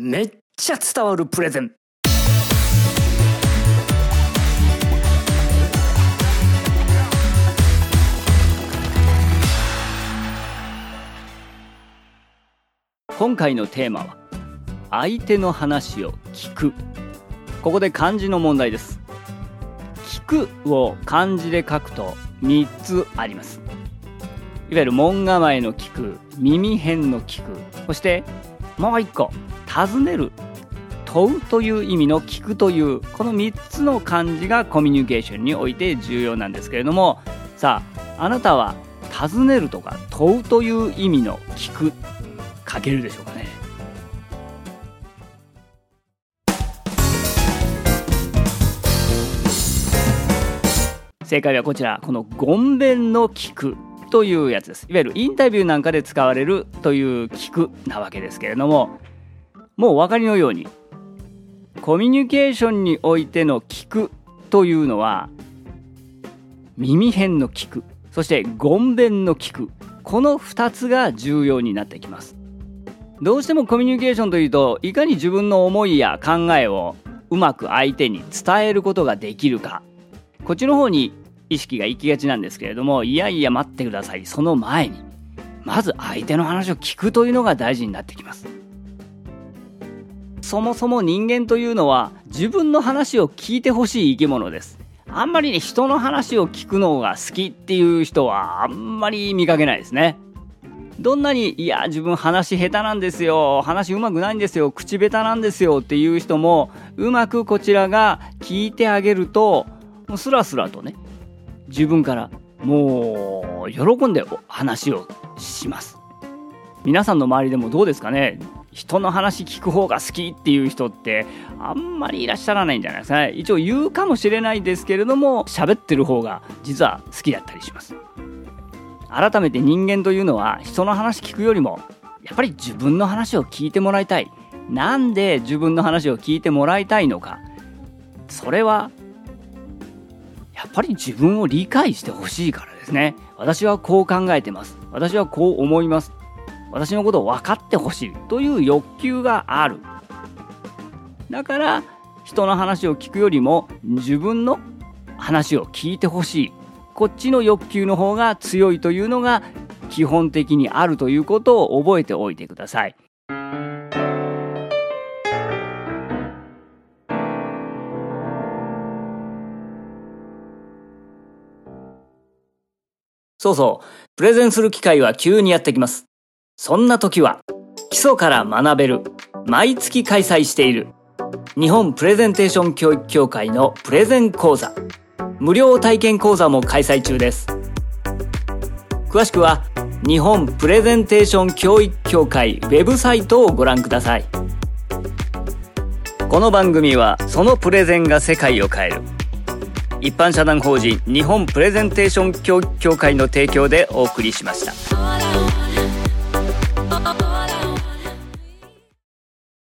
めっちゃ伝わるプレゼン。今回のテーマは相手の話を聞く。ここで漢字の問題です。聞くを漢字で書くと3つあります。いわゆる門構えの聞く耳辺の聞くそしてもう一個。尋ねる。問うという意味の聞くというこの3つの漢字がコミュニケーションにおいて重要なんですけれども。さああなたは尋ねるとか問うという意味の聞く書けるでしょうかね。正解はこちら。この「ごんべんの聞く」というやつです。いわゆるインタビューなんかで使われるという聞くなわけですけれども。もうお分かりのようにコミュニケーションにおいての聞くというのは耳辺の聞くそしてごんべんの聞くこの2つが重要になってきます。どうしてもコミュニケーションというといかに自分の思いや考えをうまく相手に伝えることができるかこっちの方に意識が行きがちなんですけれどもいやいや待ってくださいその前にまず相手の話を聞くというのが大事になってきます。そもそも人間というのは自分の話を聞いてほしい生き物です。あんまりね人の話を聞くのが好きっていう人はあんまり見かけないですね。どんなにいや自分話下手なんですよ。話うまくないんですよ。口下手なんですよっていう人もうまくこちらが聞いてあげるともうスラスラとね自分からもう喜んで話をします。皆さんの周りでもどうですかね？人の話聞く方が好きっていう人ってあんまりいらっしゃらないんじゃないですかね？一応言うかもしれないですけれども喋ってる方が実は好きだったりします。改めて人間というのは人の話聞くよりもやっぱり自分の話を聞いてもらいたい。なんで自分の話を聞いてもらいたいのか。それはやっぱり自分を理解してほしいからですね。私はこう考えてます。私はこう思います。私のことを分かってほしいという欲求があるだから人の話を聞くよりも自分の話を聞いてほしいこっちの欲求の方が強いというのが基本的にあるということを覚えておいてください。そうそう、プレゼンする機会は急にやってきます。そんな時は、基礎から学べる、毎月開催している、日本プレゼンテーション教育協会のプレゼン講座、無料体験講座も開催中です。詳しくは、日本プレゼンテーション教育協会ウェブサイトをご覧ください。この番組は、そのプレゼンが世界を変える。一般社団法人日本プレゼンテーション教育協会の提供でお送りしました。